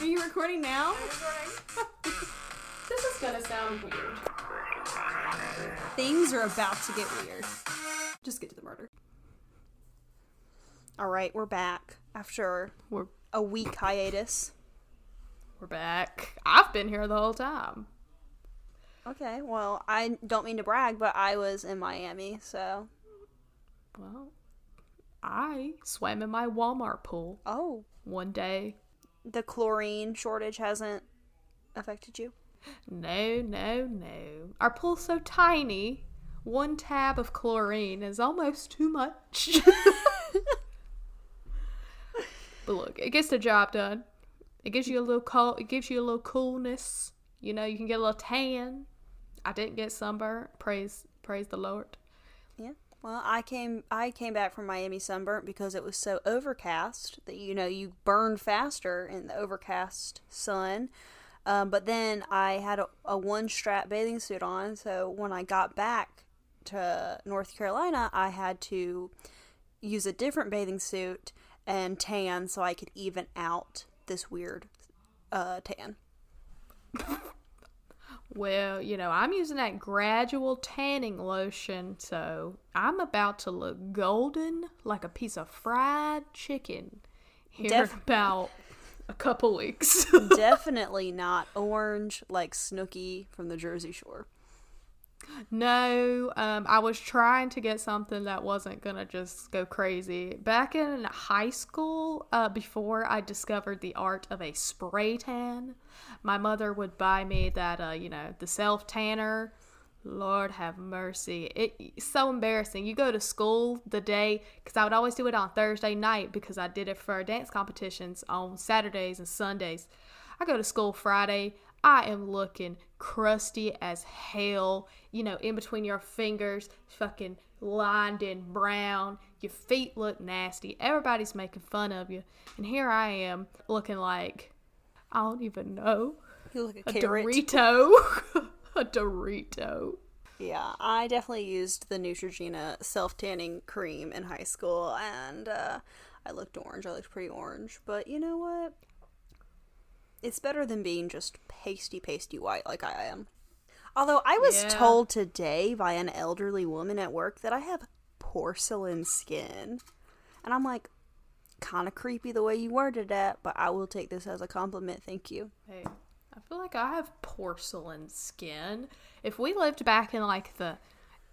Are you recording now? This is gonna sound weird. Things are about to get weird. Just get to the murder. All right, we're back after We're a week hiatus. we're back. I've been here the whole time. Okay, well, I don't mean to brag, but I was in Miami, so. Well, I swam in my Walmart pool Oh, one day. The chlorine shortage hasn't affected you? No, no, no. Our pool's so tiny. One tab of chlorine is almost too much. but look, it gets the job done. It gives you a little cool. It gives you a little coolness. You know, you can get a little tan. I didn't get sunburnt. Praise, praise the Lord. Well, I came I came back from Miami sunburnt because it was so overcast that you know you burn faster in the overcast sun. Um, but then I had a, a one strap bathing suit on, so when I got back to North Carolina, I had to use a different bathing suit and tan so I could even out this weird uh, tan. Well, you know, I'm using that gradual tanning lotion, so I'm about to look golden like a piece of fried chicken here Def- in about a couple weeks. Definitely not orange like Snooki from the Jersey Shore. No, um, I was trying to get something that wasn't gonna just go crazy. Back in high school, uh, before I discovered the art of a spray tan, my mother would buy me that, uh, you know, the self tanner. Lord have mercy. It, it's so embarrassing. You go to school the day, because I would always do it on Thursday night because I did it for dance competitions on Saturdays and Sundays. I go to school Friday. I am looking crusty as hell. You know, in between your fingers, fucking lined in brown. Your feet look nasty. Everybody's making fun of you. And here I am looking like, I don't even know. You look a A carrot. Dorito. a Dorito. Yeah, I definitely used the Neutrogena self tanning cream in high school, and uh, I looked orange. I looked pretty orange, but you know what? It's better than being just pasty, pasty white like I am. Although I was Yeah. told today by an elderly woman at work that I have porcelain skin, and I'm like, kind of creepy the way you worded that, but I will take this as a compliment. Thank you. Hey, I feel like I have porcelain skin. If we lived back in like the,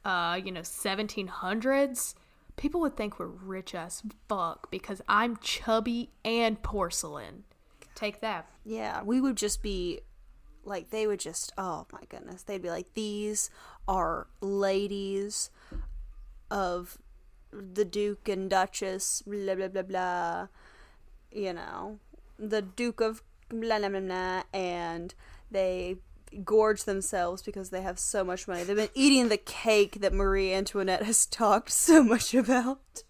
uh, you know, 1700s, people would think we're rich as fuck because I'm chubby and porcelain. Take that. Yeah, we would just be like they would just oh my goodness. They'd be like these are ladies of the Duke and Duchess blah blah blah blah. You know, the Duke of blah blah blah, blah and they gorge themselves because they have so much money. They've been eating the cake that Marie Antoinette has talked so much about.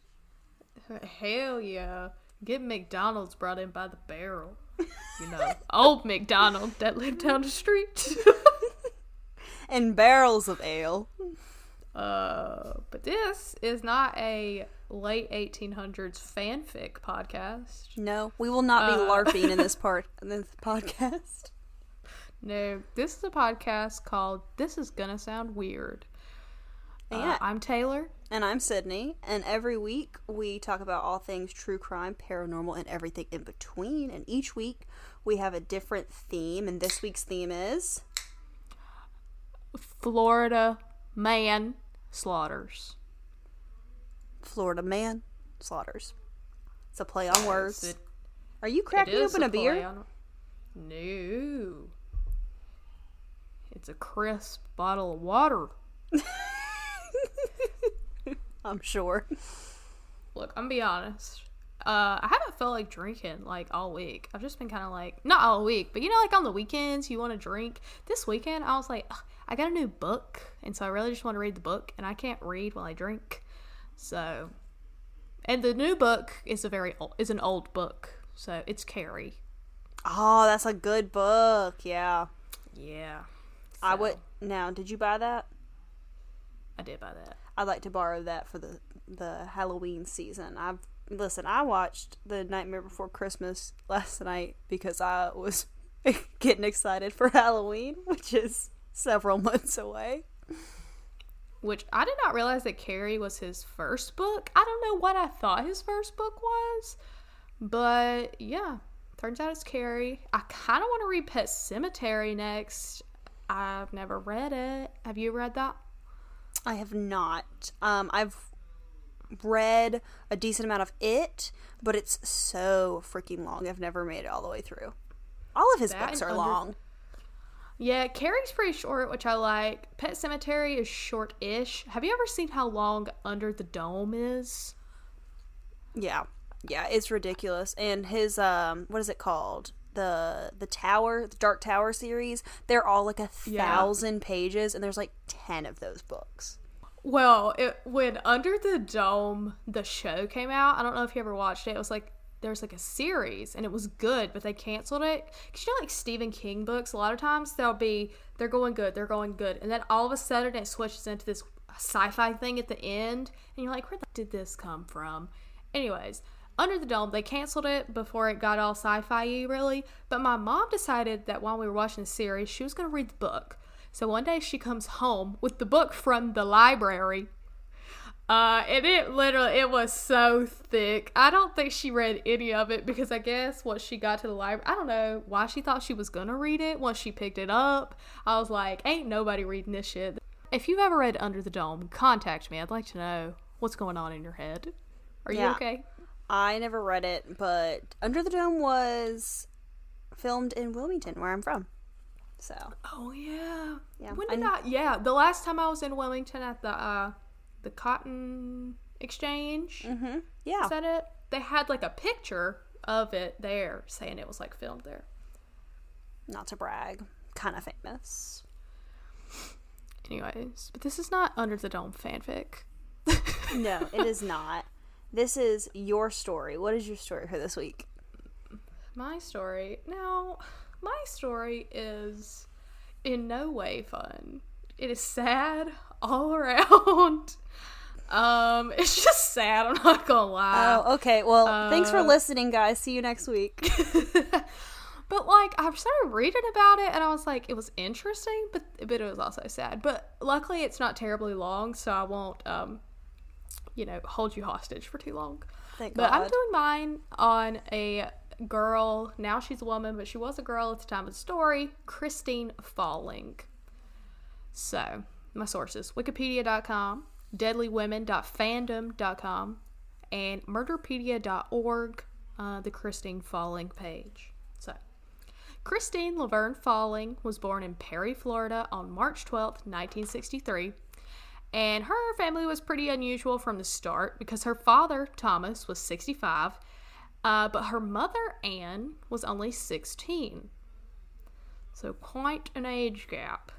Hell yeah. Get McDonald's brought in by the barrel. You know, old McDonald that lived down the street. And barrels of ale. Uh, but this is not a late 1800s fanfic podcast. No, we will not be Uh. larping in this part in this podcast. No, this is a podcast called This Is Gonna Sound Weird. Uh, Yeah. I'm Taylor. And I'm Sydney, and every week we talk about all things true crime, paranormal, and everything in between. And each week we have a different theme, and this week's theme is Florida man slaughters. Florida Man Slaughters. It's a play on words. It- Are you cracking open a, play beer? on- No. It's a crisp bottle of water. I'm sure. Look, I'm gonna be honest. Uh, I haven't felt like drinking like all week. I've just been kind of like not all week, but you know, like on the weekends, you want to drink. This weekend, I was like, I got a new book, and so I really just want to read the book, and I can't read while I drink. So, and the new book is a very old, is an old book, so it's Carrie. Oh, that's a good book. Yeah. Yeah, I would. Now, did you buy that? I did buy that. I'd like to borrow that for the the Halloween season. I've listen, I watched The Nightmare Before Christmas last night because I was getting excited for Halloween, which is several months away. Which I did not realize that Carrie was his first book. I don't know what I thought his first book was, but yeah, turns out it's Carrie. I kind of want to read Pet Sematary next. I've never read it. Have you read that? I have not. Um, I've read a decent amount of it, but it's so freaking long. I've never made it all the way through. All of his That books are Under- long. Yeah, Carrie's pretty short, which I like. Pet Sematary is short-ish. Have you ever seen how long Under the Dome is? Yeah. Yeah, it's ridiculous. And his um what is it called? The the Tower, the Dark Tower series, they're all like a Yeah. thousand pages and there's like ten of those books. Well, it, when Under the Dome the show came out, I don't know if you ever watched it. It was like there was like a series and it was good, but they canceled it. Cause you know, like Stephen King books, a lot of times they'll be they're going good, they're going good, and then all of a sudden it switches into this sci-fi thing at the end, and you're like, where the did this come from? Anyways. Under the Dome, they canceled it before it got all sci fi really. But my mom decided that while we were watching the series, she was going to read the book. So one day she comes home with the book from the library. Uh, and it literally, it was so thick. I don't think she read any of it because I guess once she got to the library, I don't know why she thought she was gonna read it. Once she picked it up, I was like, ain't nobody reading this shit. If you've ever read Under the Dome, contact me. I'd like to know what's going on in your head. Are you Yeah. okay? I never read it, but Under the Dome was filmed in Wilmington, where I'm from. So Oh yeah. Yeah, When I did kn- I? Yeah, the last time I was in Wilmington at the uh, the Cotton Exchange. hmm yeah. Is that it? They had like a picture of it there, saying it was like filmed there. Not to brag. Kind of famous. Anyways, but this is not Under the Dome fanfic. No, it is not. This is your story. What is your story for this week? My story now, my story is in no way fun. It is sad all around. Um, it's just sad. I'm not gonna lie. Oh, okay. Well, thanks for uh, listening, guys. See you next week. but like I started reading about it and I was like it was interesting but but it was also sad. But luckily it's not terribly long so I won't um you know hold you hostage for too long. Thank But I'm doing mine on a girl. Now she's a woman, but she was a girl at the time of the story, Christine Falling. So, my sources Wikipedia.com, deadlywomen.fandom.com, and murderpedia.org, uh, the Christine Falling page. So, Christine Laverne Falling was born in Perry, Florida on March 12th, 1963. And her family was pretty unusual from the start because her father, Thomas, was 65, uh, but her mother, Anne, was only 16. So, quite an age gap.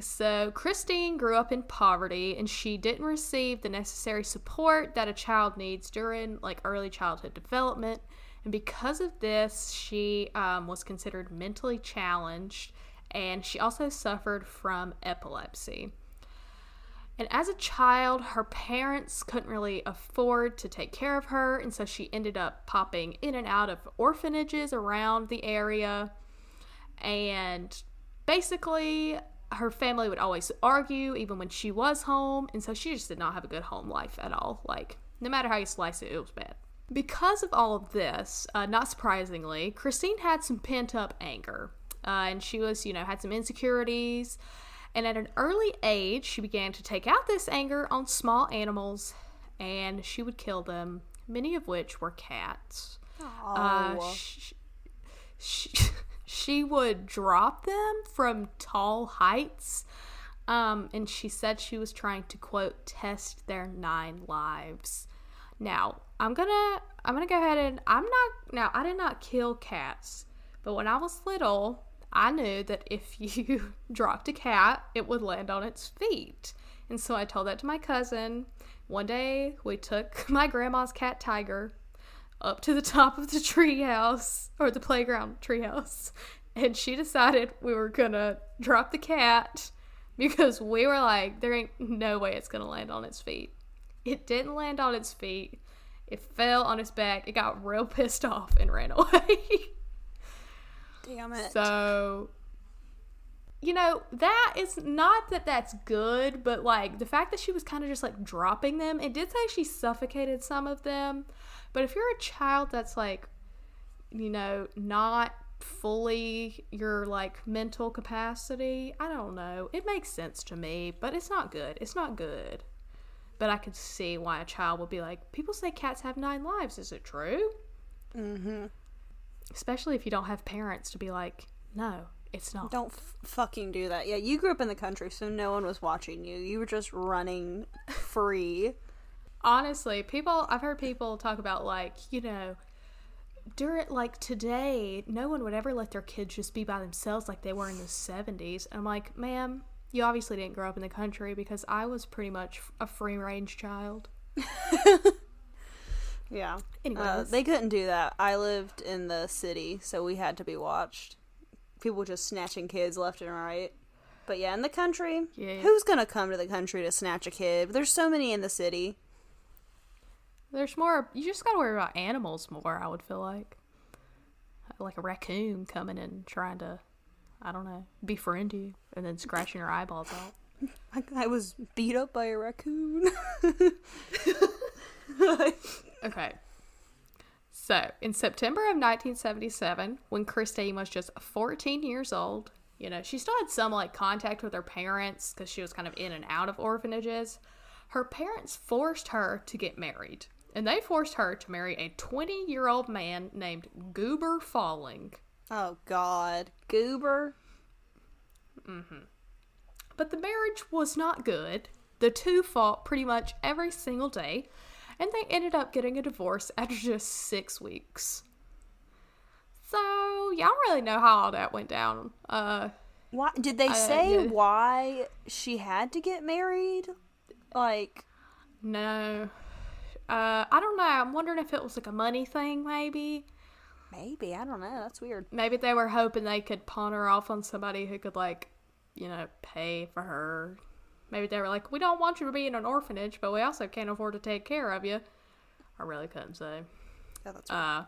So, Christine grew up in poverty and she didn't receive the necessary support that a child needs during like early childhood development. And because of this, she um, was considered mentally challenged and she also suffered from epilepsy. And as a child, her parents couldn't really afford to take care of her, and so she ended up popping in and out of orphanages around the area. And basically, her family would always argue, even when she was home, and so she just did not have a good home life at all. Like, no matter how you slice it, it was bad. Because of all of this, uh, not surprisingly, Christine had some pent up anger. Uh, and she was, you know, had some insecurities. And at an early age, she began to take out this anger on small animals and she would kill them, many of which were cats. Uh, Oh. she, she would drop them from tall heights. Um, and she said she was trying to quote test their nine lives. Now, I'm gonna I'm gonna go ahead and I'm not now I did not kill cats, but when I was little, I knew that if you dropped a cat, it would land on its feet. And so I told that to my cousin. One day we took my grandma's cat Tiger up to the top of the treehouse or the playground treehouse, and she decided we were gonna drop the cat because we were like, there ain't no way it's gonna land on its feet. It didn't land on its feet. It fell on its back. It got real pissed off and ran away. Damn it. So, you know, that is not that that's good, but like the fact that she was kind of just like dropping them, it did say she suffocated some of them. But if you're a child that's like, you know, not fully your like mental capacity, I don't know. It makes sense to me, but it's not good. It's not good. But I could see why a child would be like, people say cats have nine lives. Is it true? mm-hmm. Especially if you don't have parents to be like, no, it's not. Don't f- fucking do that. Yeah, you grew up in the country, so no one was watching you. You were just running free. honestly people i've heard people talk about like you know during like today no one would ever let their kids just be by themselves like they were in the 70s and i'm like ma'am you obviously didn't grow up in the country because i was pretty much a free range child Yeah. Anyways. Uh, they couldn't do that. I lived in the city, so we had to be watched. People just snatching kids left and right. But yeah, in the country, Yeah. who's gonna come to the country to snatch a kid? There's so many in the city. there's more you just gotta worry about animals more i would feel like like a raccoon coming and trying to i don't know befriend you and then scratching your eyeballs out I, I was beat up by a raccoon. Okay. So, in September of 1977, when Christine was just 14 years old, you know, she still had some like contact with her parents because she was kind of in and out of orphanages. Her parents forced her to get married, and they forced her to marry a 20 year old man named Goober Falling. oh God, goober. Mm hmm. But the marriage was not good. The two fought pretty much every single day, and they ended up getting a divorce after just six weeks. So, y'all really know how all that went down. Uh, Why did they say yeah. why she had to get married? Like, no. Uh, I don't know. I'm wondering if it was like a money thing, maybe. maybe I don't know. That's weird. Maybe they were hoping they could pawn her off on somebody who could, like, you know, pay for her. Maybe they were like, we don't want you to be in an orphanage, but we also can't afford to take care of you. I really couldn't say. Yeah, that's weird. Uh,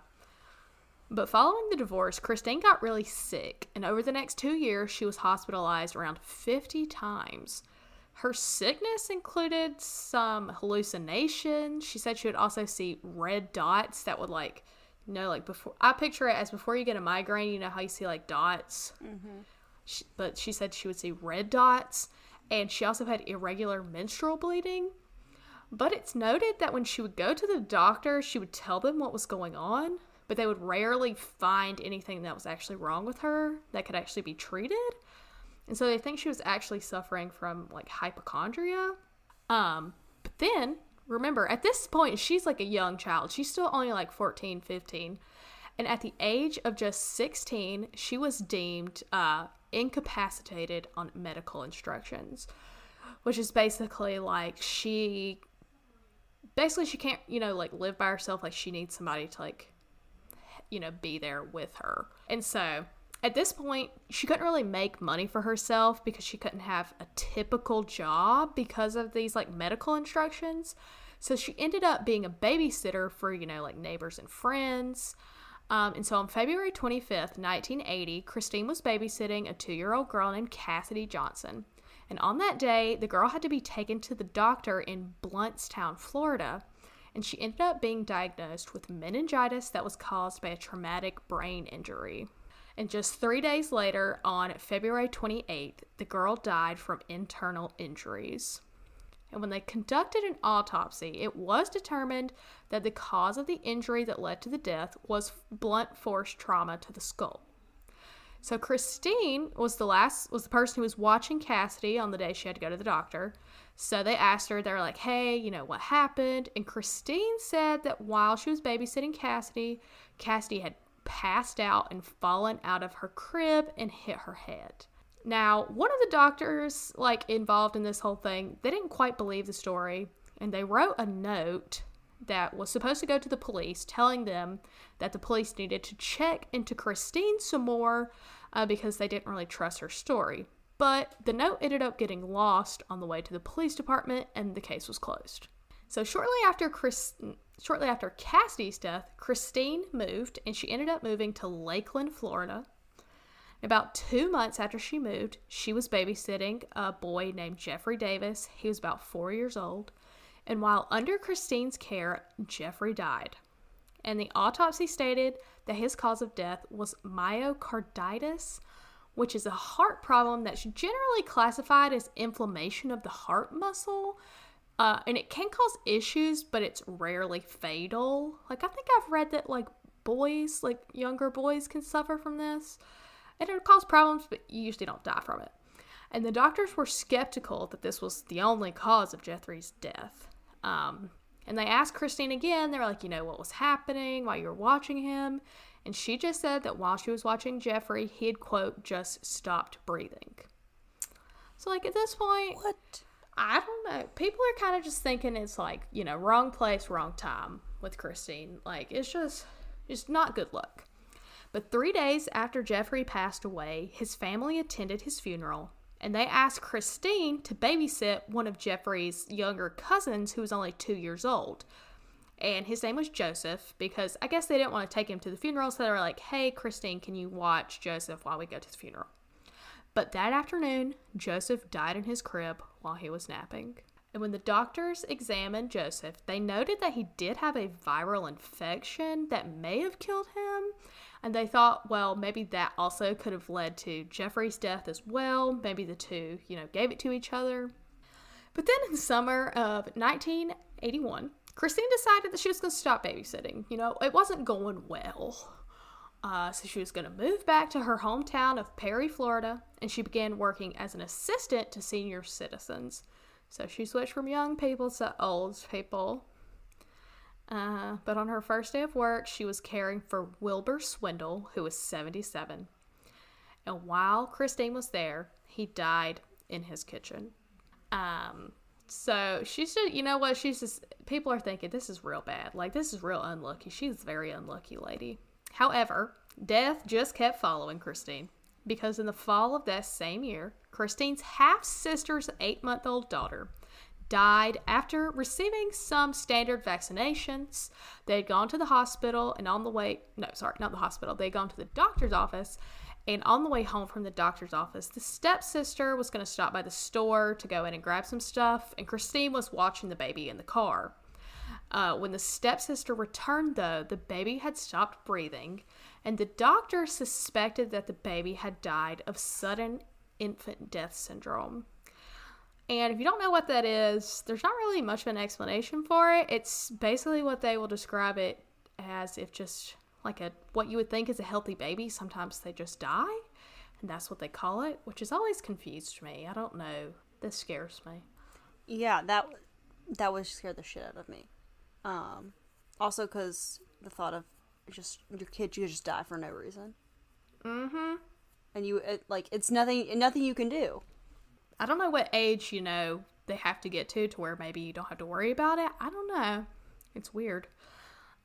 but following the divorce, Christine got really sick, and over the next two years, she was hospitalized around 50 times. Her sickness included some hallucinations. She said she would also see red dots that would, like, you know, like before. I picture it as before you get a migraine, you know how you see, like, dots? She, but she said she would see red dots, and she also had irregular menstrual bleeding. But it's noted that when she would go to the doctor, she would tell them what was going on, but they would rarely find anything that was actually wrong with her that could actually be treated. And so they think she was actually suffering from like hypochondria. Um, but then remember, at this point, she's like a young child. She's still only like 14, 15. And at the age of just 16, she was deemed uh, incapacitated on medical instructions, which is basically like she basically she can't you know like live by herself like she needs somebody to like you know be there with her. And so at this point she couldn't really make money for herself because she couldn't have a typical job because of these like medical instructions. So she ended up being a babysitter for you know like neighbors and friends um, and so on February 25th, 1980, Christine was babysitting a two year old girl named Cassidy Johnson. And on that day, the girl had to be taken to the doctor in Blountstown, Florida. And she ended up being diagnosed with meningitis that was caused by a traumatic brain injury. And just three days later, on February 28th, the girl died from internal injuries. And when they conducted an autopsy, it was determined that the cause of the injury that led to the death was blunt force trauma to the skull. So Christine was the last was the person who was watching Cassidy on the day she had to go to the doctor. So they asked her, they were like, "Hey, you know what happened?" And Christine said that while she was babysitting Cassidy, Cassidy had passed out and fallen out of her crib and hit her head. Now, one of the doctors like involved in this whole thing, they didn't quite believe the story, and they wrote a note that was supposed to go to the police telling them that the police needed to check into Christine some more uh, because they didn't really trust her story. But the note ended up getting lost on the way to the police department and the case was closed. So shortly after Chris shortly after Cassidy's death, Christine moved and she ended up moving to Lakeland, Florida. About two months after she moved, she was babysitting a boy named Jeffrey Davis. He was about four years old. And while under Christine's care, Jeffrey died. And the autopsy stated that his cause of death was myocarditis, which is a heart problem that's generally classified as inflammation of the heart muscle. Uh, and it can cause issues, but it's rarely fatal. Like, I think I've read that, like, boys, like younger boys, can suffer from this it'll cause problems, but you usually don't die from it. And the doctors were skeptical that this was the only cause of Jeffrey's death. Um, and they asked Christine again, they were like, you know, what was happening while you were watching him? And she just said that while she was watching Jeffrey, he had, quote, just stopped breathing. So, like, at this point, What? I don't know. People are kind of just thinking it's like, you know, wrong place, wrong time with Christine. Like, it's just, it's not good luck. But three days after Jeffrey passed away, his family attended his funeral and they asked Christine to babysit one of Jeffrey's younger cousins who was only two years old. And his name was Joseph because I guess they didn't want to take him to the funeral, so they were like, hey, Christine, can you watch Joseph while we go to the funeral? But that afternoon, Joseph died in his crib while he was napping. And when the doctors examined Joseph, they noted that he did have a viral infection that may have killed him. And they thought, well, maybe that also could have led to Jeffrey's death as well. Maybe the two, you know, gave it to each other. But then in the summer of 1981, Christine decided that she was going to stop babysitting. You know, it wasn't going well. Uh, so she was going to move back to her hometown of Perry, Florida, and she began working as an assistant to senior citizens. So she switched from young people to old people. Uh, but on her first day of work, she was caring for Wilbur Swindle, who was 77. And while Christine was there, he died in his kitchen. Um, so she's just, you know what? She's just, people are thinking this is real bad. Like, this is real unlucky. She's a very unlucky lady. However, death just kept following Christine because in the fall of that same year, Christine's half sister's eight month old daughter died after receiving some standard vaccinations. They had gone to the hospital and on the way, no, sorry, not the hospital, they had gone to the doctor's office. And on the way home from the doctor's office, the stepsister was going to stop by the store to go in and grab some stuff, and Christine was watching the baby in the car. Uh, when the stepsister returned, though, the baby had stopped breathing, and the doctor suspected that the baby had died of sudden infant death syndrome. And if you don't know what that is, there's not really much of an explanation for it. It's basically what they will describe it as if just like a what you would think is a healthy baby, sometimes they just die, and that's what they call it, which has always confused me. I don't know. This scares me. Yeah, that that would scare the shit out of me. Um, also because the thought of just your kid, you just die for no reason, Mm-hmm. and you it, like it's nothing, nothing you can do. I don't know what age, you know, they have to get to to where maybe you don't have to worry about it. I don't know. It's weird.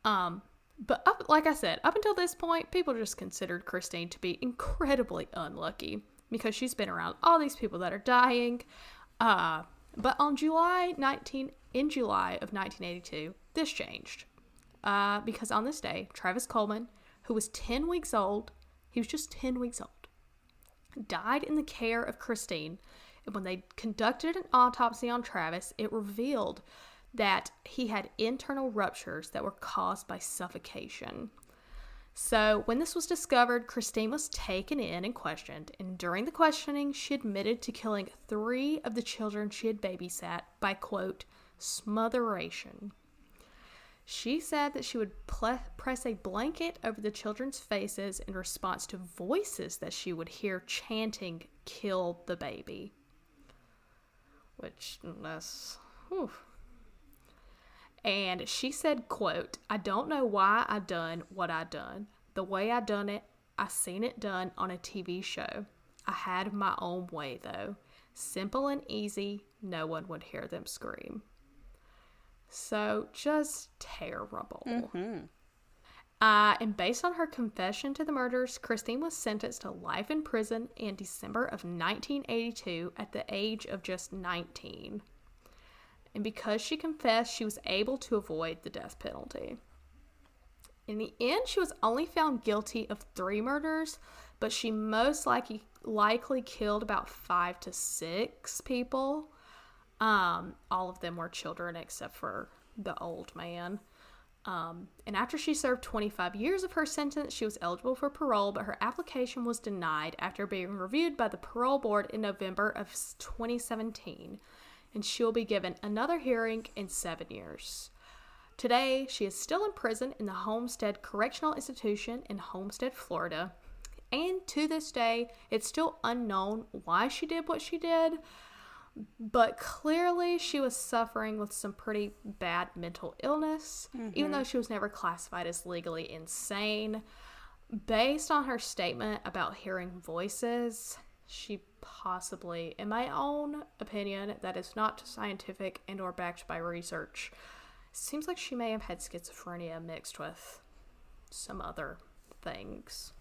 Um, but up, like I said, up until this point, people just considered Christine to be incredibly unlucky because she's been around all these people that are dying. Uh, but on July 19, in July of 1982, this changed. Uh, because on this day, Travis Coleman, who was 10 weeks old, he was just 10 weeks old, died in the care of Christine. When they conducted an autopsy on Travis, it revealed that he had internal ruptures that were caused by suffocation. So, when this was discovered, Christine was taken in and questioned, and during the questioning, she admitted to killing three of the children she had babysat by, quote, smotheration. She said that she would ple- press a blanket over the children's faces in response to voices that she would hear chanting, kill the baby. Which, that's. Whew. And she said, quote, I don't know why I done what I done. The way I done it, I seen it done on a TV show. I had my own way though. Simple and easy, no one would hear them scream. So just terrible. Mm-hmm. Uh, and based on her confession to the murders, Christine was sentenced to life in prison in December of 1982 at the age of just 19. And because she confessed, she was able to avoid the death penalty. In the end, she was only found guilty of three murders, but she most likely likely killed about five to six people. Um, all of them were children except for the old man. Um, and after she served 25 years of her sentence, she was eligible for parole, but her application was denied after being reviewed by the parole board in November of 2017. And she will be given another hearing in seven years. Today, she is still in prison in the Homestead Correctional Institution in Homestead, Florida. And to this day, it's still unknown why she did what she did, but clearly she was suffering with some pretty bad mental illness, mm-hmm. even though she was never classified as legally insane. Based on her statement about hearing voices, she possibly, in my own opinion, that is not scientific and or backed by research, seems like she may have had schizophrenia mixed with some other things.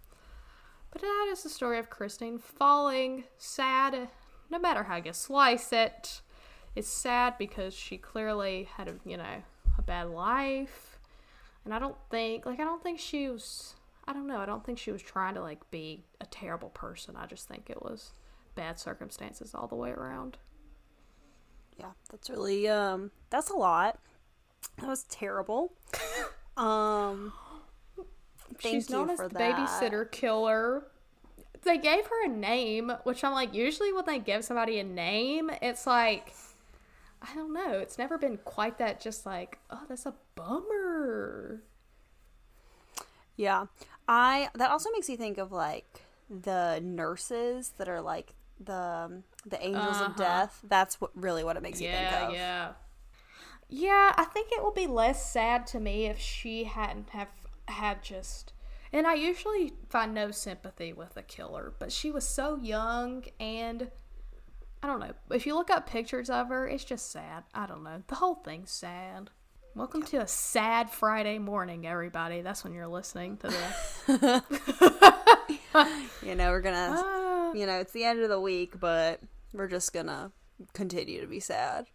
But that is the story of Christine falling sad, no matter how you slice it. It's sad because she clearly had a, you know, a bad life. And I don't think, like, I don't think she was, I don't know, I don't think she was trying to, like, be a terrible person. I just think it was bad circumstances all the way around. Yeah, that's really, um, that's a lot. That was terrible. um, Thank She's known as the that. babysitter killer. They gave her a name, which I'm like, usually when they give somebody a name, it's like, I don't know. It's never been quite that. Just like, oh, that's a bummer. Yeah, I. That also makes you think of like the nurses that are like the the angels uh-huh. of death. That's what really what it makes yeah, you think of. Yeah. Yeah, I think it would be less sad to me if she hadn't have had just and I usually find no sympathy with a killer, but she was so young and I don't know. If you look up pictures of her, it's just sad. I don't know. The whole thing's sad. Welcome to a sad Friday morning, everybody. That's when you're listening to this. you know, we're gonna, uh, you know, it's the end of the week, but we're just gonna continue to be sad.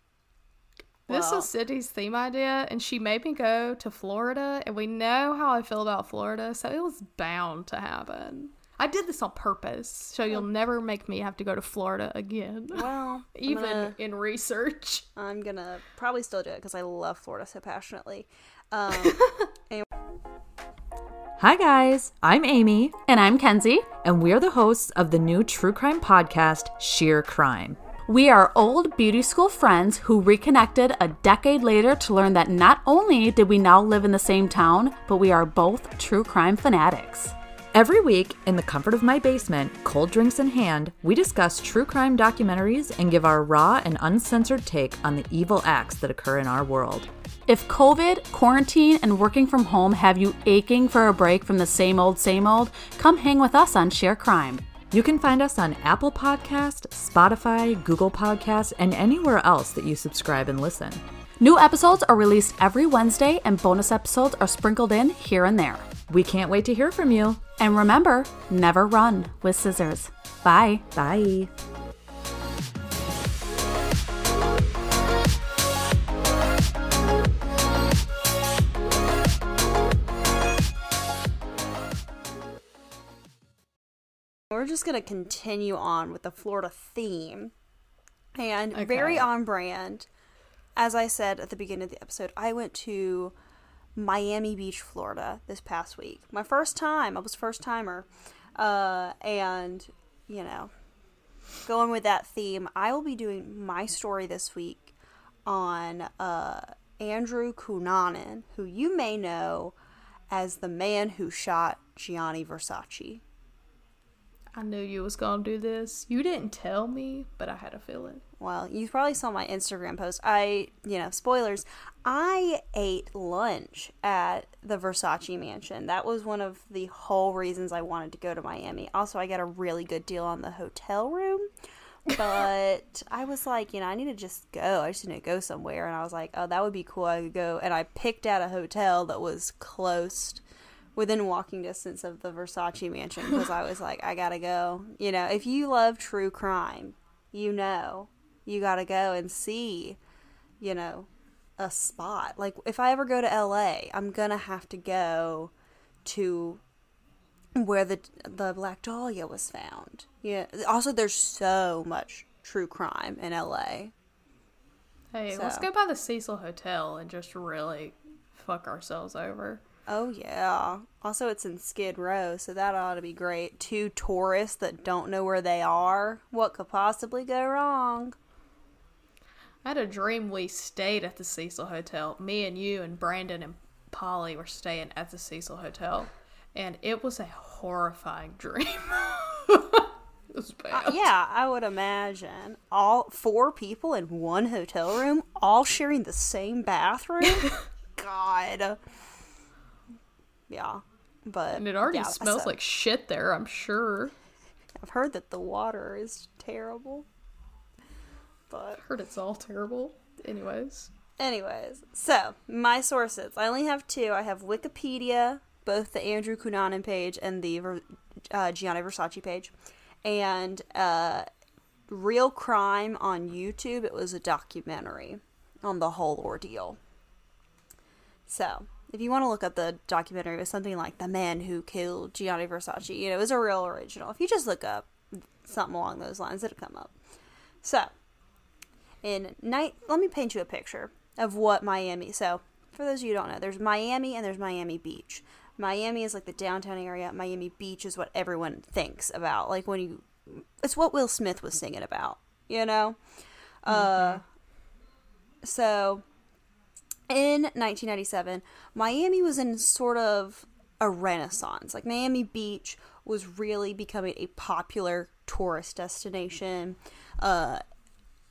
This well, is Sydney's theme idea, and she made me go to Florida, and we know how I feel about Florida, so it was bound to happen. I did this on purpose, so you'll never make me have to go to Florida again. Well, even gonna, in research, I'm gonna probably still do it because I love Florida so passionately. Um, anyway. Hi, guys. I'm Amy. And I'm Kenzie. And we're the hosts of the new true crime podcast, Sheer Crime. We are old beauty school friends who reconnected a decade later to learn that not only did we now live in the same town, but we are both true crime fanatics. Every week, in the comfort of my basement, cold drinks in hand, we discuss true crime documentaries and give our raw and uncensored take on the evil acts that occur in our world. If COVID, quarantine, and working from home have you aching for a break from the same old, same old, come hang with us on Share Crime. You can find us on Apple Podcast, Spotify, Google Podcasts, and anywhere else that you subscribe and listen. New episodes are released every Wednesday, and bonus episodes are sprinkled in here and there. We can't wait to hear from you. And remember, never run with scissors. Bye. Bye. We're just going to continue on with the Florida theme. And okay. very on brand. As I said at the beginning of the episode, I went to Miami Beach, Florida this past week. My first time. I was first timer. Uh, and, you know, going with that theme, I will be doing my story this week on uh, Andrew Cunanan, who you may know as the man who shot Gianni Versace. I knew you was gonna do this. You didn't tell me, but I had a feeling. Well, you probably saw my Instagram post. I, you know, spoilers. I ate lunch at the Versace mansion. That was one of the whole reasons I wanted to go to Miami. Also, I got a really good deal on the hotel room. But I was like, you know, I need to just go. I just need to go somewhere. And I was like, oh, that would be cool. I could go. And I picked out a hotel that was close within walking distance of the Versace mansion because I was like, I gotta go. You know, if you love true crime, you know, you gotta go and see, you know, a spot. Like if I ever go to LA, I'm gonna have to go to where the the Black Dahlia was found. Yeah. Also, there's so much true crime in LA. Hey, let's go by the Cecil Hotel and just really fuck ourselves over. Oh yeah. Also, it's in Skid Row, so that ought to be great. Two tourists that don't know where they are. What could possibly go wrong? I had a dream we stayed at the Cecil Hotel. Me and you and Brandon and Polly were staying at the Cecil Hotel, and it was a horrifying dream. it was bad. Uh, yeah, I would imagine all four people in one hotel room, all sharing the same bathroom. God. Yeah, but And it already yeah, smells so- like shit there, I'm sure. I've heard that the water is terrible. But Heard it's all terrible. Anyways. Anyways, so my sources. I only have two. I have Wikipedia, both the Andrew Cunanan page and the uh, Gianni Versace page, and uh, Real Crime on YouTube. It was a documentary on the whole ordeal. So, if you want to look up the documentary, it was something like "The Man Who Killed Gianni Versace." You know, it was a real original. If you just look up something along those lines, it'll come up. So, in night let me paint you a picture of what miami so for those of you who don't know there's miami and there's miami beach miami is like the downtown area miami beach is what everyone thinks about like when you it's what will smith was singing about you know uh so in 1997 miami was in sort of a renaissance like miami beach was really becoming a popular tourist destination uh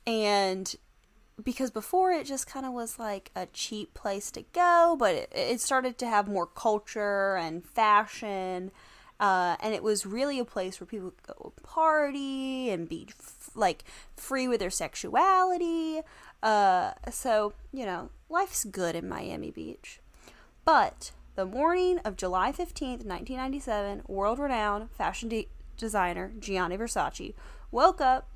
and because before it just kind of was like a cheap place to go, but it, it started to have more culture and fashion, uh, and it was really a place where people could go party and be f- like free with their sexuality. Uh, so you know, life's good in Miami Beach. But the morning of July 15th, 1997, world renowned fashion de- designer Gianni Versace woke up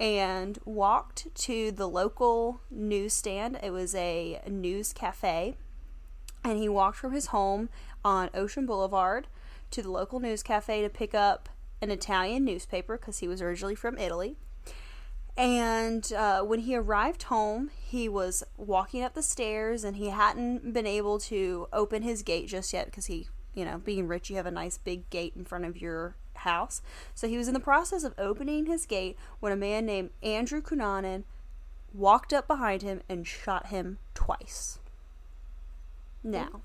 and walked to the local newsstand. It was a news cafe. And he walked from his home on Ocean Boulevard to the local news cafe to pick up an Italian newspaper because he was originally from Italy. And uh, when he arrived home, he was walking up the stairs and he hadn't been able to open his gate just yet because he, you know, being rich, you have a nice big gate in front of your house. So he was in the process of opening his gate when a man named Andrew Cunanan walked up behind him and shot him twice. Now,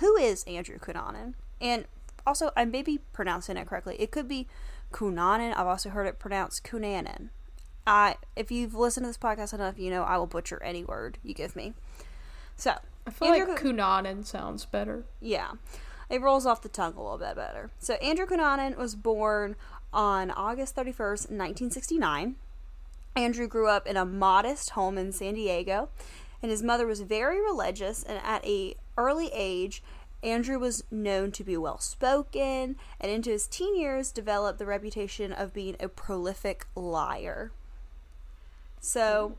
who is Andrew Cunanan? And also, I may be pronouncing it correctly. It could be Cunanan. I've also heard it pronounced Cunanan. I, if you've listened to this podcast enough, you know I will butcher any word you give me. So, I feel Andrew like Kunanen sounds better. yeah, it rolls off the tongue a little bit better. So Andrew Cunanan was born on August 31st, 1969. Andrew grew up in a modest home in San Diego, and his mother was very religious. And at a early age, Andrew was known to be well spoken, and into his teen years developed the reputation of being a prolific liar. So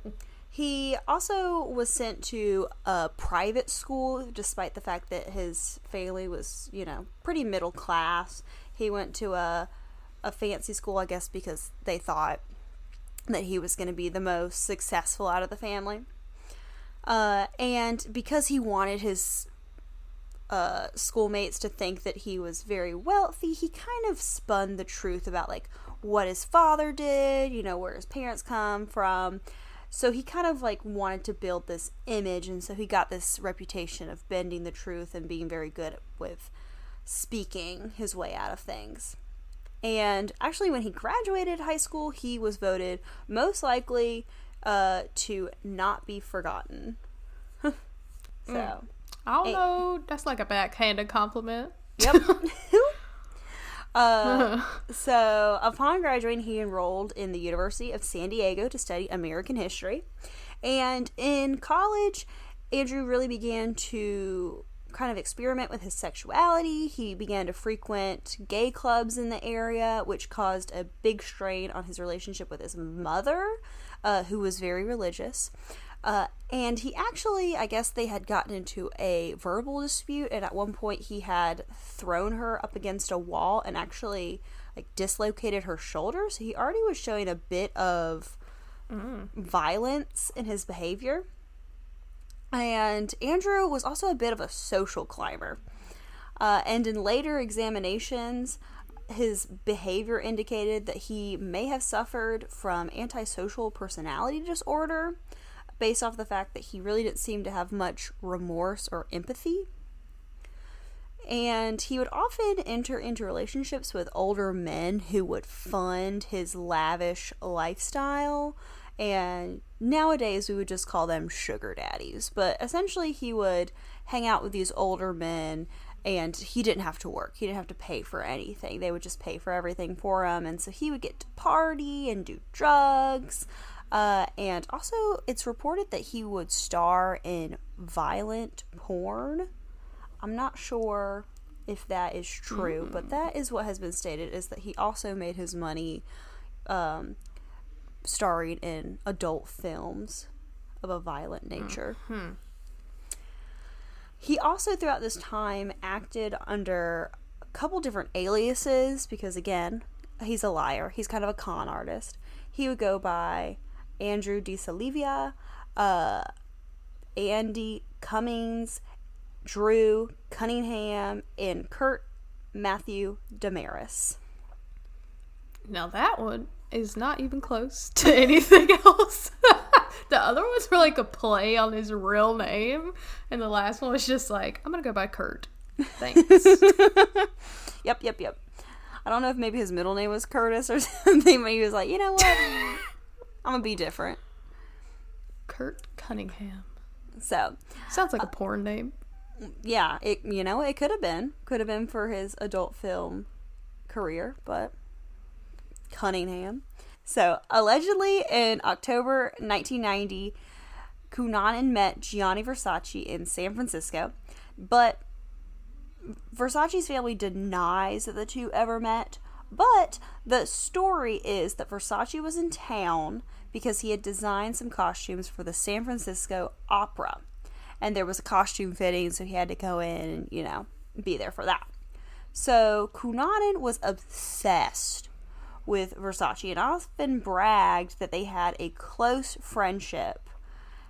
he also was sent to a private school despite the fact that his family was, you know, pretty middle class. He went to a a fancy school, I guess, because they thought that he was going to be the most successful out of the family. Uh, and because he wanted his uh, schoolmates to think that he was very wealthy, he kind of spun the truth about like what his father did, you know, where his parents come from. So he kind of like wanted to build this image, and so he got this reputation of bending the truth and being very good with speaking his way out of things. And actually, when he graduated high school, he was voted most likely uh, to not be forgotten. so, I don't know. That's like a backhanded compliment. Yep. uh, so, upon graduating, he enrolled in the University of San Diego to study American history. And in college, Andrew really began to kind of experiment with his sexuality. He began to frequent gay clubs in the area, which caused a big strain on his relationship with his mother, uh, who was very religious. Uh, and he actually, I guess they had gotten into a verbal dispute, and at one point he had thrown her up against a wall and actually like dislocated her shoulder. So he already was showing a bit of violence in his behavior. And Andrew was also a bit of a social climber. Uh, and in later examinations, his behavior indicated that he may have suffered from antisocial personality disorder based off the fact that he really didn't seem to have much remorse or empathy. And he would often enter into relationships with older men who would fund his lavish lifestyle. And nowadays we would just call them sugar daddies. But essentially, he would hang out with these older men and he didn't have to work. He didn't have to pay for anything. They would just pay for everything for him. And so he would get to party and do drugs. Uh, and also, it's reported that he would star in violent porn. I'm not sure if that is true, but that is what has been stated is that he also made his money um, starring in adult films of a violent nature. He also, throughout this time, acted under a couple different aliases because, again, he's a liar. He's kind of a con artist. He would go by Andrew DeSilva, uh, Andy Cummings, Drew Cunningham, and Kurt Matthew Damaris. Now that one is not even close to anything else. the other ones were like a play on his real name, and the last one was just like, I'm gonna go by Kurt. Thanks. Yep, yep, yep. I don't know if maybe his middle name was Curtis or something, but he was like, you know what? I'm gonna be different. Kurt Cunningham. So, Sounds like a uh, porn name. yeah, it you know it could have been could have been for his adult film career, but Cunningham. So allegedly in October 1990, Cunanan met Gianni Versace in San Francisco, but Versace's family denies that the two ever met. But the story is that Versace was in town because he had designed some costumes for the San Francisco Opera. And there was a costume fitting, so he had to go in and, you know, be there for that. So Cunanan was obsessed with Versace and often bragged that they had a close friendship.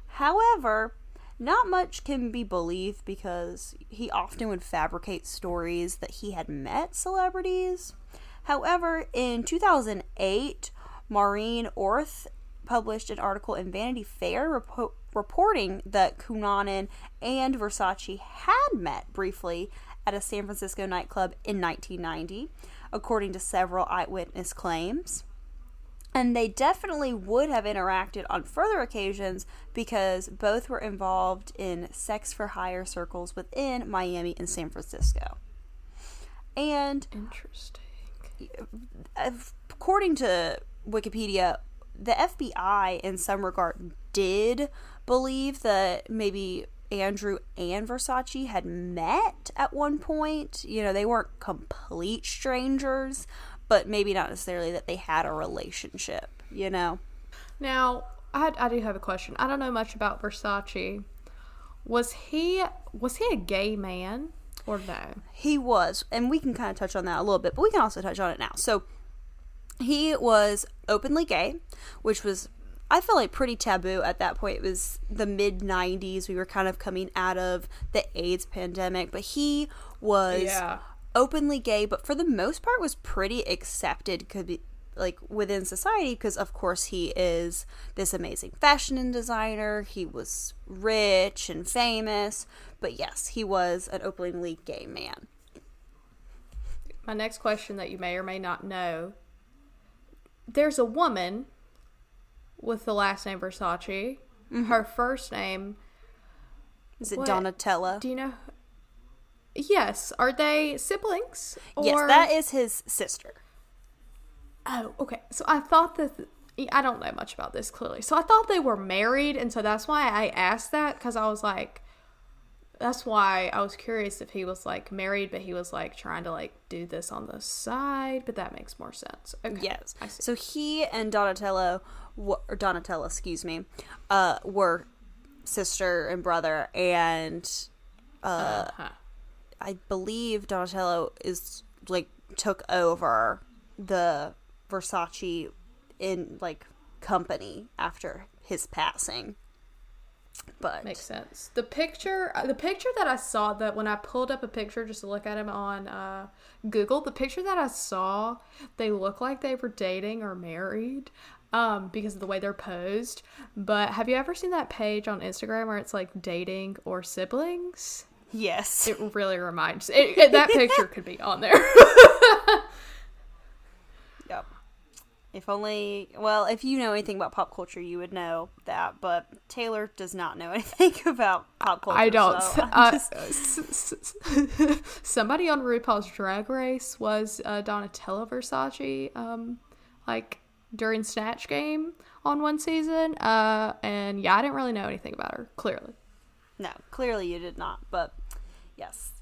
However, not much can be believed because he often would fabricate stories that he had met celebrities. However, in 2008, Maureen Orth published an article in Vanity Fair repo- reporting that Cunanan and Versace had met briefly at a San Francisco nightclub in 1990, according to several eyewitness claims. And they definitely would have interacted on further occasions because both were involved in sex for hire circles within Miami and San Francisco. And Interesting. According to Wikipedia, the FBI in some regard did believe that maybe Andrew and Versace had met at one point. You know, they weren't complete strangers, but maybe not necessarily that they had a relationship, you know? Now, I, I do have a question. I don't know much about Versace. Was he was he a gay man or no? He was, and we can kind of touch on that a little bit, but we can also touch on it now. So, he was openly gay, which was, I feel like, pretty taboo at that point. It was the mid 90s. We were kind of coming out of the AIDS pandemic, but he was Yeah. openly gay, but for the most part was pretty accepted, could be like within society because of course he is this amazing fashion designer he was rich and famous but yes he was an openly gay man My next question that you may or may not know. There's a woman with the last name Versace. Mm-hmm. Her first name, is it What? donatella do you know? Yes, are they siblings? yes that is his sister Oh, okay. So I thought that I don't know much about this clearly. So I thought they were married, and so that's why I asked that because I was like, that's why I was curious if he was like married, but he was like trying to like do this on the side. But that makes more sense. Okay. Yes. So he and Donatello, or Donatella, excuse me, uh, were sister and brother, and uh, Uh-huh. I believe Donatello is like took over the Versace in like company after his passing. But Makes sense. The picture, uh, the picture that I saw that when I pulled up a picture just to look at him on uh, Google, the picture that I saw, they look like they were dating or married, um, because of the way they're posed. But have you ever seen that page on Instagram where it's like dating or siblings? yes, It really reminds. It, it- that picture could be on there. If only, well, if you know anything about pop culture, you would know that. But Taylor does not know anything about pop culture. I don't. so uh, just- s- s- somebody on RuPaul's Drag Race was uh, Donatella Versace, um, like during Snatch Game on one season. Uh, and yeah, I didn't really know anything about her. Clearly, no, clearly you did not. But yes.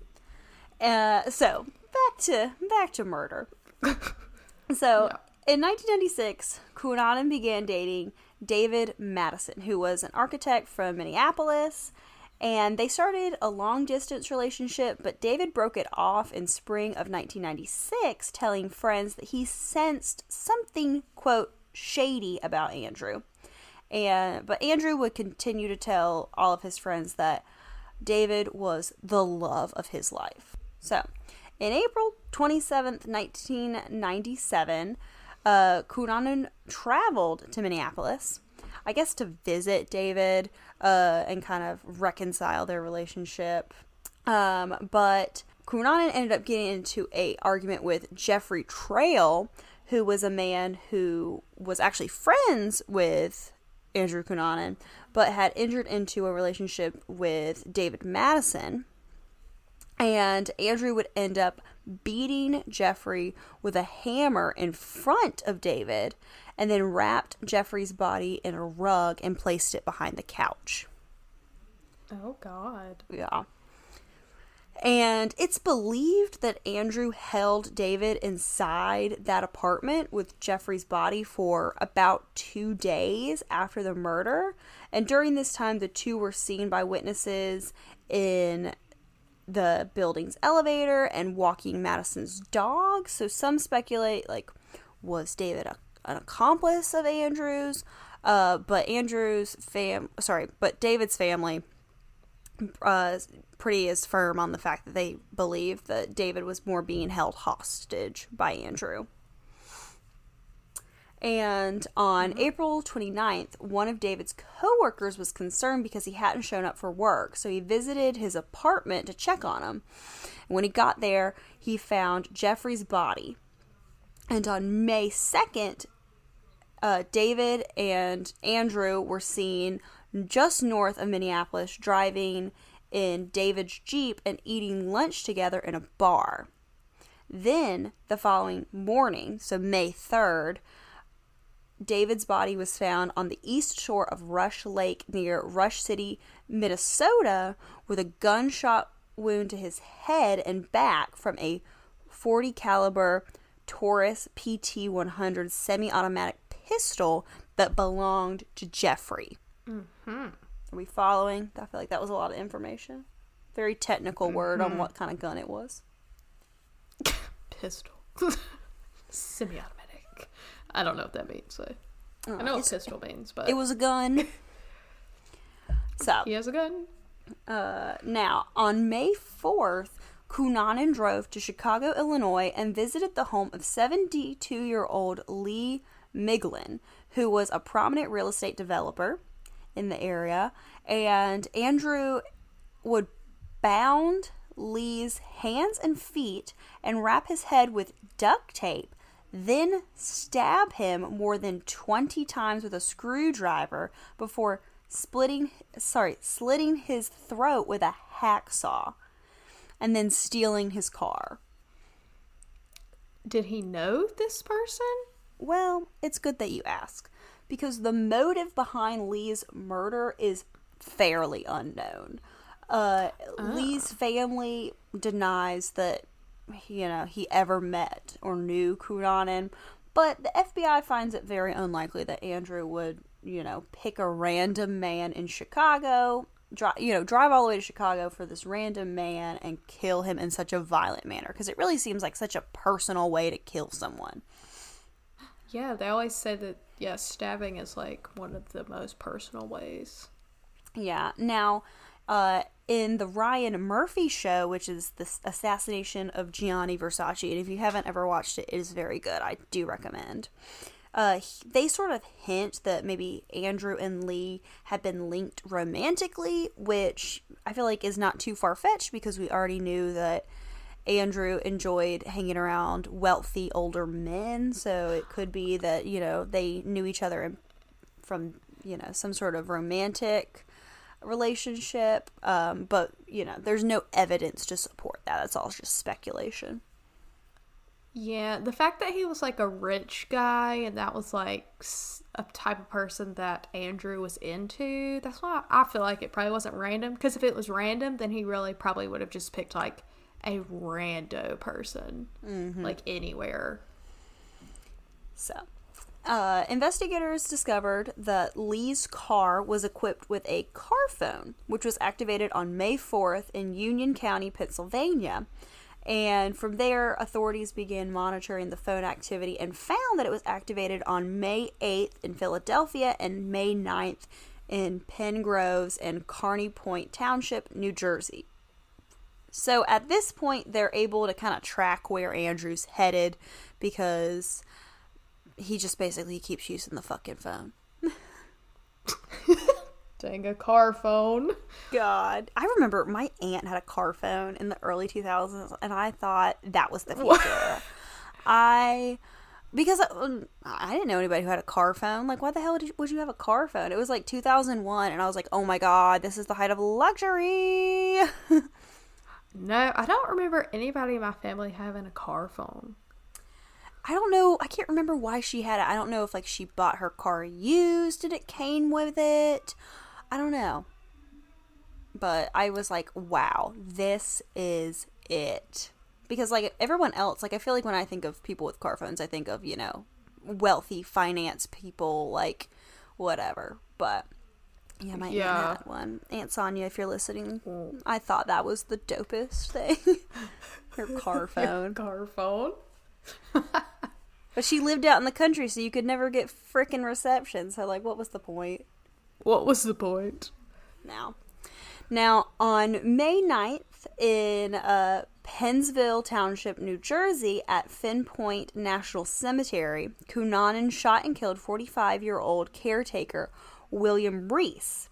Uh, so back to back to murder. so Yeah. In 1996, Cunanan began dating David Madison, who was an architect from Minneapolis. And they started a long distance relationship, but David broke it off in spring of 1996, telling friends that he sensed something, quote, shady about Andrew. And but Andrew would continue to tell all of his friends that David was the love of his life. So, in April 27th, 1997, uh, Cunanan traveled to Minneapolis, I guess to visit David uh, and kind of reconcile their relationship. Um, but Cunanan ended up getting into a argument with Jeffrey Trail, who was a man who was actually friends with Andrew Cunanan, but had entered into a relationship with David Madison. And Andrew would end up beating Jeffrey with a hammer in front of David and then wrapped Jeffrey's body in a rug and placed it behind the couch. oh god, Yeah. And it's believed that Andrew held David inside that apartment with Jeffrey's body for about two days after the murder. And during this time, the two were seen by witnesses in the building's elevator and walking Madison's dog. So some speculate, like, was David a, an accomplice of Andrew's? Uh, but Andrew's fam, sorry, but David's family uh, pretty is firm on the fact that they believe that David was more being held hostage by Andrew. And on April 29th, one of David's coworkers was concerned because he hadn't shown up for work. So he visited his apartment to check on him. And when he got there, he found Jeffrey's body. And on May 2nd, uh, David and Andrew were seen just north of Minneapolis driving in David's Jeep and eating lunch together in a bar. Then, the following morning, so May 3rd, David's body was found on the east shore of Rush Lake near Rush City, Minnesota, with a gunshot wound to his head and back from a 40 caliber Taurus PT 100 semi-automatic pistol that belonged to Jeffrey. Mm-hmm. Are we following? I feel like that was a lot of information. Very technical word on what kind of gun it was. pistol, semi-automatic. I don't know what that means. So. I know what it's- pistol means, but It was a gun. so, he has a gun. Uh, now, on May 4th, Cunanan drove to Chicago, Illinois, and visited the home of 72 year old Lee Miglin, who was a prominent real estate developer in the area. And Andrew would bound Lee's hands and feet and wrap his head with duct tape, then stab him more than 20 times with a screwdriver before splitting sorry, slitting his throat with a hacksaw and then stealing his car. Did he know this person? Well, it's good that you ask because the motive behind Lee's murder is fairly unknown. Uh, Lee's family denies that you know he ever met or knew Cunanan, but the FBI finds it very unlikely that Andrew would you know, pick a random man in Chicago, drive, you know, drive all the way to Chicago for this random man and kill him in such a violent manner because it really seems like such a personal way to kill someone. Yeah, they always say that yeah, stabbing is like one of the most personal ways. Yeah. Now, uh, in the Ryan Murphy show, which is the assassination of Gianni Versace, and if you haven't ever watched it, it is very good. I do recommend. Uh, they sort of hint that maybe Andrew and Lee have been linked romantically, which I feel like is not too far fetched because we already knew that Andrew enjoyed hanging around wealthy older men, so it could be that you know they knew each other from you know some sort of romantic relationship. Um, but you know, there's no evidence to support that. That's all just speculation. Yeah, the fact that he was like a rich guy and that was like a type of person that Andrew was into, that's why I feel like it probably wasn't random. Because if it was random, then he really probably would have just picked like a rando person, mm-hmm. like anywhere. So, uh, investigators discovered that Lee's car was equipped with a car phone, which was activated on May 4th in Union County, Pennsylvania. And from there, authorities began monitoring the phone activity and found that it was activated on May 8th in Philadelphia and May 9th in Penns Grove and Carney Point Township, New Jersey. So at this point, they're able to kind of track where Andrew's headed because he just basically keeps using the fucking phone. Dang, a car phone. God. I remember my aunt had a car phone in the early 2000s, and I thought that was the future. I. Because I, um, I, didn't know anybody who had a car phone. Like, why the hell you, would you have a car phone? It was like 2001, and I was like, oh my god, this is the height of luxury. no, I don't remember anybody in my family having a car phone. I don't know. I can't remember why she had it. I don't know if like she bought her car used and it came with it. I don't know. But I was like, wow, this is it. Because like everyone else, like I feel like when I think of people with car phones, I think of, you know, wealthy finance people, like whatever. But yeah, my yeah. aunt had one. Aunt Sonia, if you're listening, I thought that was the dopest thing. her car phone. car phone. but she lived out in the country, so you could never get freaking reception. So, like, what was the point? What was the point? Now, now on May 9th in uh, Pennsville Township, New Jersey, at Finn Point National Cemetery, Cunanan shot and killed 45-year-old caretaker William Reese.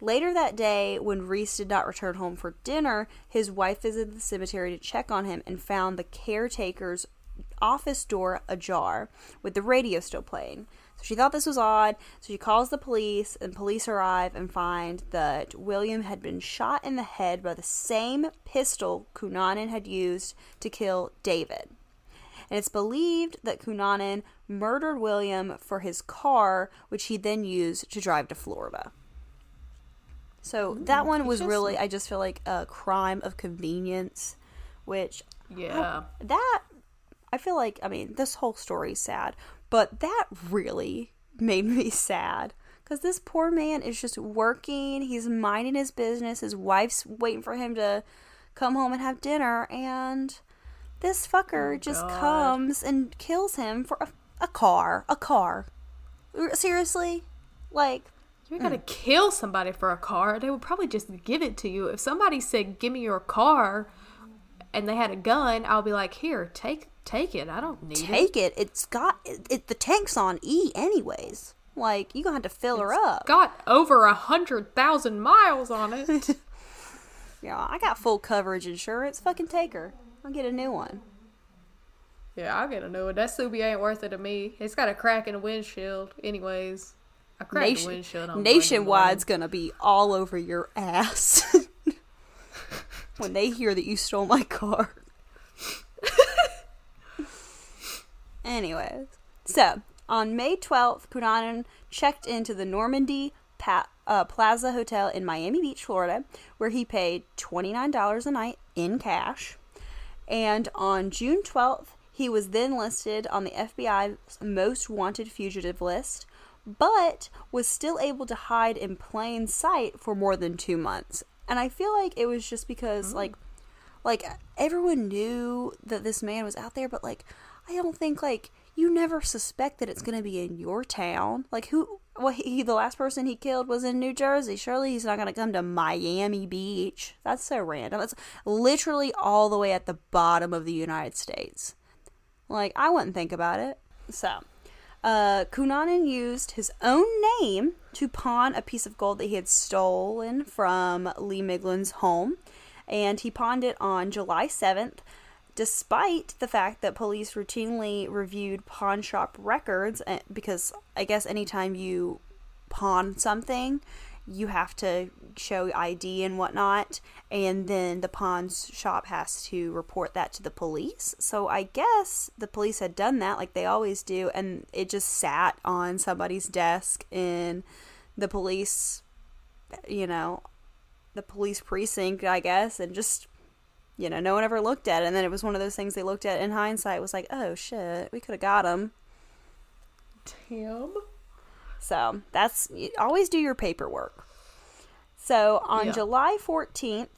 Later that day, when Reese did not return home for dinner, his wife visited the cemetery to check on him and found the caretaker's office door ajar with the radio still playing. So she thought this was odd, so she calls the police, and police arrive and find that William had been shot in the head by the same pistol Cunanan had used to kill David. And it's believed that Cunanan murdered William for his car, which he then used to drive to Florida. So hmm, that one was really, I just feel like a crime of convenience, which yeah, that I feel like, I mean, this whole story is sad, but that really made me sad because this poor man is just working. He's minding his business. His wife's waiting for him to come home and have dinner, and this fucker oh, just God. comes and kills him for a, a car. A car. Seriously? Like. You're gonna mm. kill somebody for a car. They would probably just give it to you. If somebody said, "Give me your car," and they had a gun, I'll be like, "Here, take Take it. I don't need Take it. it. It's got it, it, The tank's on E, anyways. Like you gonna have to fill it's her up. Got over a hundred thousand miles on it. yeah, I got full coverage insurance. Fucking take her. I'll get a new one. Yeah, I'll get a new one. That Subi ain't worth it to me. It's got a crack in the windshield. Anyways, I cracked Nation, the windshield. On Nationwide's gonna be all over your ass when they hear that you stole my car. Anyways, so on May 12th, Cunanan checked into the Normandy pa- uh, Plaza Hotel in Miami Beach, Florida, where he paid $29 a night in cash. And on June 12th, he was then listed on the FBI's most wanted fugitive list, but was still able to hide in plain sight for more than two months. And I feel like it was just because, like, like everyone knew that this man was out there, but like, I don't think like you never suspect that it's going to be in your town. Like, who? Well, he the last person he killed was in New Jersey. Surely he's not going to come to Miami Beach. That's so random. It's literally all the way at the bottom of the United States. Like, I wouldn't think about it. So, uh, used his own name to pawn a piece of gold that he had stolen from Lee Miglin's home, and he pawned it on July 7th, despite the fact that police routinely reviewed pawn shop records, eh, because I guess anytime you pawn something, you have to show ID and whatnot, and then the pawn shop has to report that to the police. So I guess the police had done that like they always do, and it just sat on somebody's desk in the police, you know, the police precinct, I guess, and just, you know, no one ever looked at it. And then it was one of those things they looked at in hindsight, was like, oh shit, we could have got him. Damn. So that's always do your paperwork. So on Yeah. July 14th,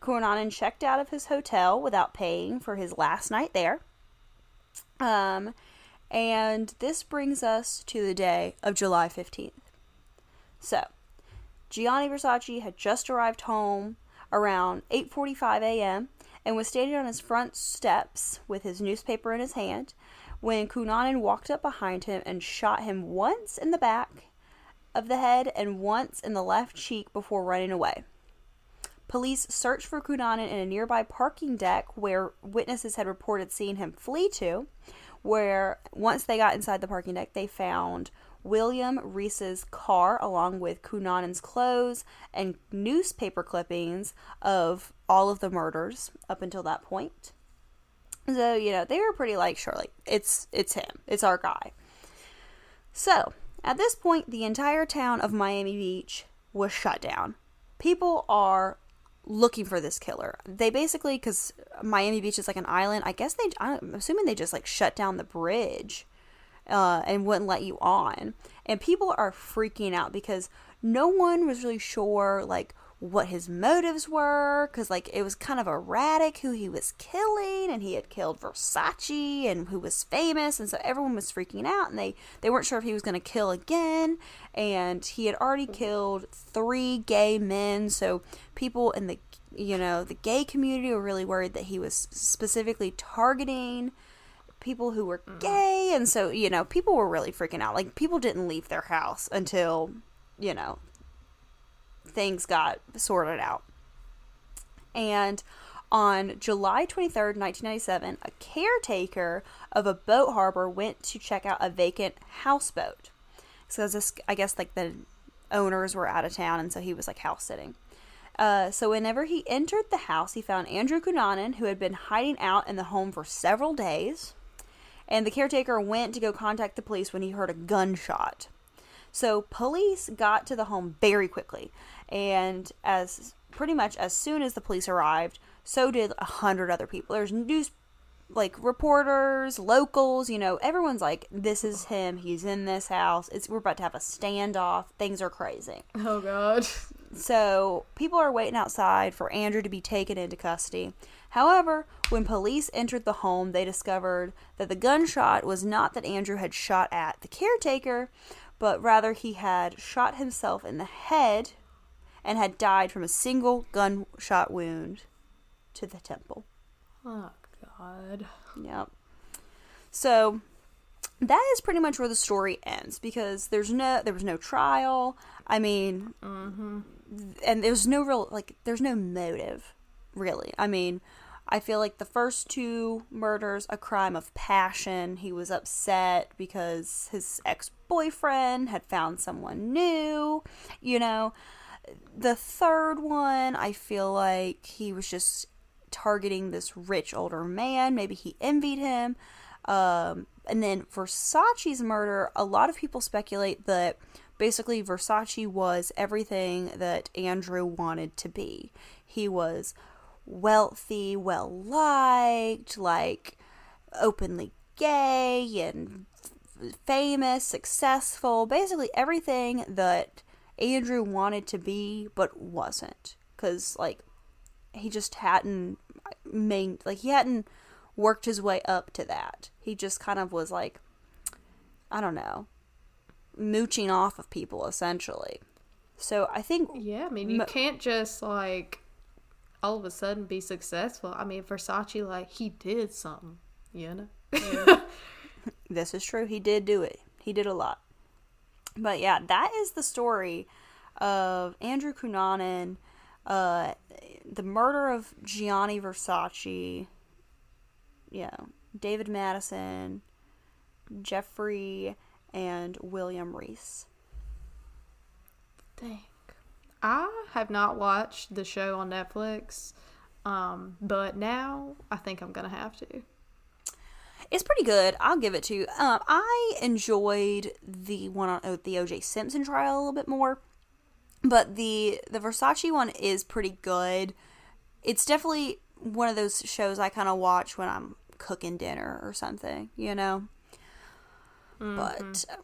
Cunanan checked out of his hotel without paying for his last night there. Um, and this brings us to the day of July 15th. So, Gianni Versace had just arrived home around 8:45 a.m. and was standing on his front steps with his newspaper in his hand when Cunanan walked up behind him and shot him once in the back of the head and once in the left cheek before running away. Police searched for Cunanan in a nearby parking deck where witnesses had reported seeing him flee to, where once they got inside the parking deck, they found William Reese's car along with Cunanan's clothes and newspaper clippings of all of the murders up until that point. So, you know, they were pretty like, like, it's, it's him. It's our guy. So, at this point, the entire town of Miami Beach was shut down. People are looking for this killer. They basically, because Miami Beach is like an island, I guess they, I'm assuming they just like shut down the bridge uh, and wouldn't let you on. And people are freaking out because no one was really sure, like, what his motives were because like it was kind of erratic who he was killing and he had killed versace and who was famous and so everyone was freaking out and they they weren't sure if he was going to kill again and he had already killed three gay men so people in the you know the gay community were really worried that he was specifically targeting people who were gay and so you know people were really freaking out like people didn't leave their house until you know things got sorted out. And on July 23rd, 1997, a caretaker of a boat harbor went to check out a vacant houseboat. So this, I guess, like the owners were out of town, and so he was like house sitting. Uh, so whenever he entered the house, he found Andrew Cunanan, who had been hiding out in the home for several days. And the caretaker went to go contact the police when he heard a gunshot. So police got to the home very quickly, and as pretty much as soon as the police arrived, so did a hundred other people. There's news, like reporters, locals. You know, everyone's like, "This is him. He's in this house. It's we're about to have a standoff. Things are crazy." Oh god. So people are waiting outside for Andrew to be taken into custody. However, when police entered the home, they discovered that the gunshot was not that Andrew had shot at the caretaker, but rather he had shot himself in the head and had died from a single gunshot wound to the temple. Oh god. Yep. So that is pretty much where the story ends because there's no there was no trial. I mean, mm-hmm. and there's no real like there's no motive really. I mean, I feel like the first two murders a crime of passion. He was upset because his ex-boyfriend had found someone new, you know. The third one, I feel like he was just targeting this rich older man. Maybe he envied him. Um, and then Versace's murder, a lot of people speculate that basically Versace was everything that Andrew wanted to be. He was wealthy, well liked, like openly gay and famous, successful, basically everything that Andrew wanted to be but wasn't cuz like he just hadn't main like he hadn't worked his way up to that. He just kind of was like I don't know, mooching off of people essentially. So I think Yeah, I mean, you Mo- can't just like all of a sudden be successful. I mean, Versace, like, he did something, you know? This is true. He did do it. He did a lot. But yeah, that is the story of Andrew Cunanan, uh, the murder of Gianni Versace, yeah, David Madison, Jeffrey, and William Reese. Dang. I have not watched the show on Netflix, um, but now I think I'm going to have to. It's pretty good. I'll give it to you. Um, I enjoyed the one on oh, the O.J. Simpson trial a little bit more, but the the Versace one is pretty good. It's definitely one of those shows I kind of watch when I'm cooking dinner or something, you know. But uh,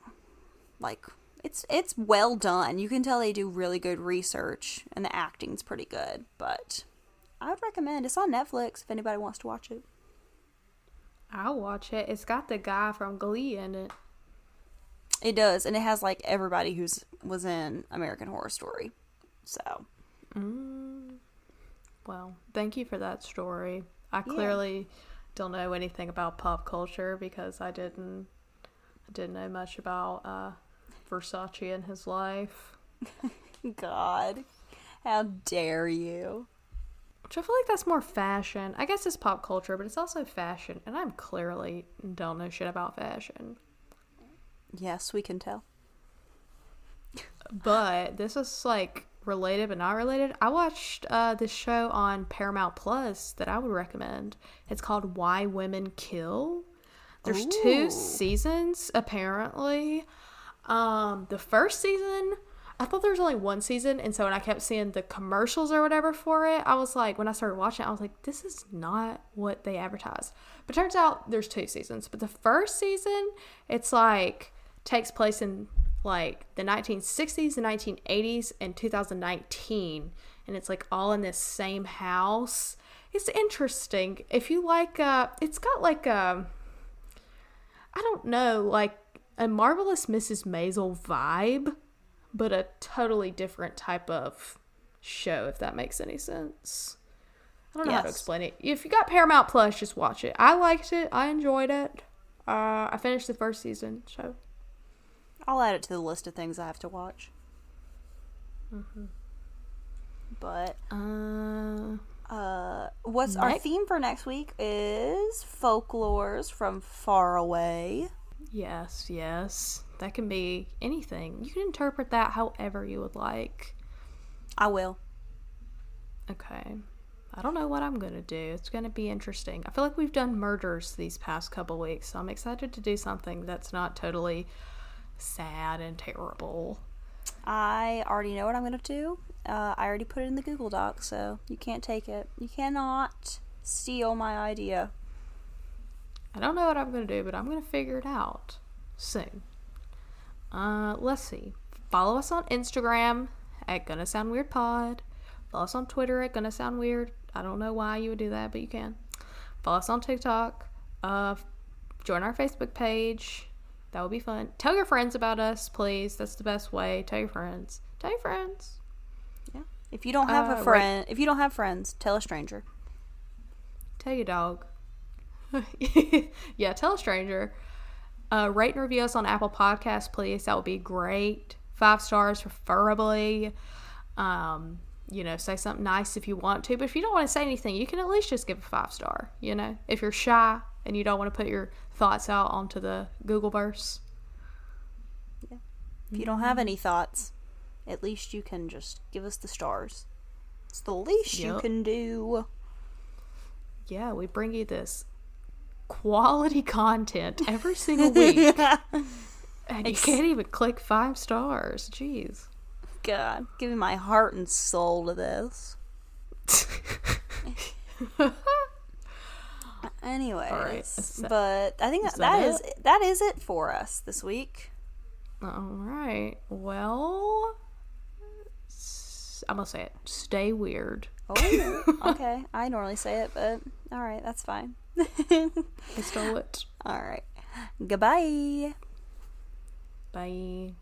like it's it's well done. You can tell they do really good research and the acting's pretty good. But I would recommend. It's on Netflix if anybody wants to watch it. I'll watch it. It's got the guy from Glee in it. It does, and it has like everybody who's was in American Horror Story. So Well, thank you for that story. I clearly don't know anything about pop culture because I didn't I didn't know much about uh, Versace in his life. God, how dare you? Which I feel like that's more fashion. I guess it's pop culture, but it's also fashion, and I'm clearly don't know shit about fashion. Yes, we can tell. But this is like related but not related. I watched uh, this show on Paramount Plus that I would recommend. It's called Why Women Kill. There's two seasons apparently. Um, the first season, I thought there was only one season, and so when I kept seeing the commercials or whatever for it, I was like, when I started watching, it, I was like, this is not what they advertised. But turns out there's two seasons. But the first season, it's like takes place in like the 1960s, the 1980s, and 2019, and it's like all in this same house. It's interesting. If you like, uh, it's got like a, I don't know, like a marvelous Mrs. Maisel vibe, but a totally different type of show. If that makes any sense. I don't know how to explain it. If you got Paramount Plus, just watch it. I liked it. I enjoyed it. Uh, I finished the first season, so I'll add it to the list of things I have to watch. But uh, uh, what's our theme for next week is folklores from far away. Yes, yes, that can be anything. You can interpret that however you would like. I will. Okay. I don't know what I'm going to do. It's going to be interesting. I feel like we've done murders these past couple weeks, so I'm excited to do something that's not totally sad and terrible. I already know what I'm gonna do. Uh, I already put it in the Google Doc, so you can't take it. You cannot steal my idea. I don't know what I'm going to do, but I'm going to figure it out soon. Uh, let's see. Follow us on Instagram at Gonna Sound Weird Pod. Follow us on Twitter at Gonna Sound Weird. I don't know why you would do that, but you can. Follow us on TikTok. Uh, join our Facebook page. That would be fun. Tell your friends about us, please. That's the best way. Tell your friends. Tell your friends. Yeah. If you don't have Uh, a right. friend, if you don't have friends, tell a stranger. Tell your dog. yeah, tell a stranger. Uh, rate and review us on Apple Podcasts, please. That would be great. Five stars, preferably. Um, you know, say something nice if you want to, but if you don't want to say anything, you can at least just give a five star. You know, if you're shy and you don't want to put your thoughts out onto the Google verse. If you don't have any thoughts, at least you can just give us the stars. It's the least you can do. Yeah, we bring you this quality content every single week. and you can't even click five stars. Jeez. God, giving my heart and soul to this. Anyways, is that- but I think is that, that that is that is it for us this week. All right. Well, I'm gonna say it. Stay weird. Oh, okay. I normally say it, but all right, that's fine. I stole it. All right. Goodbye. Bye.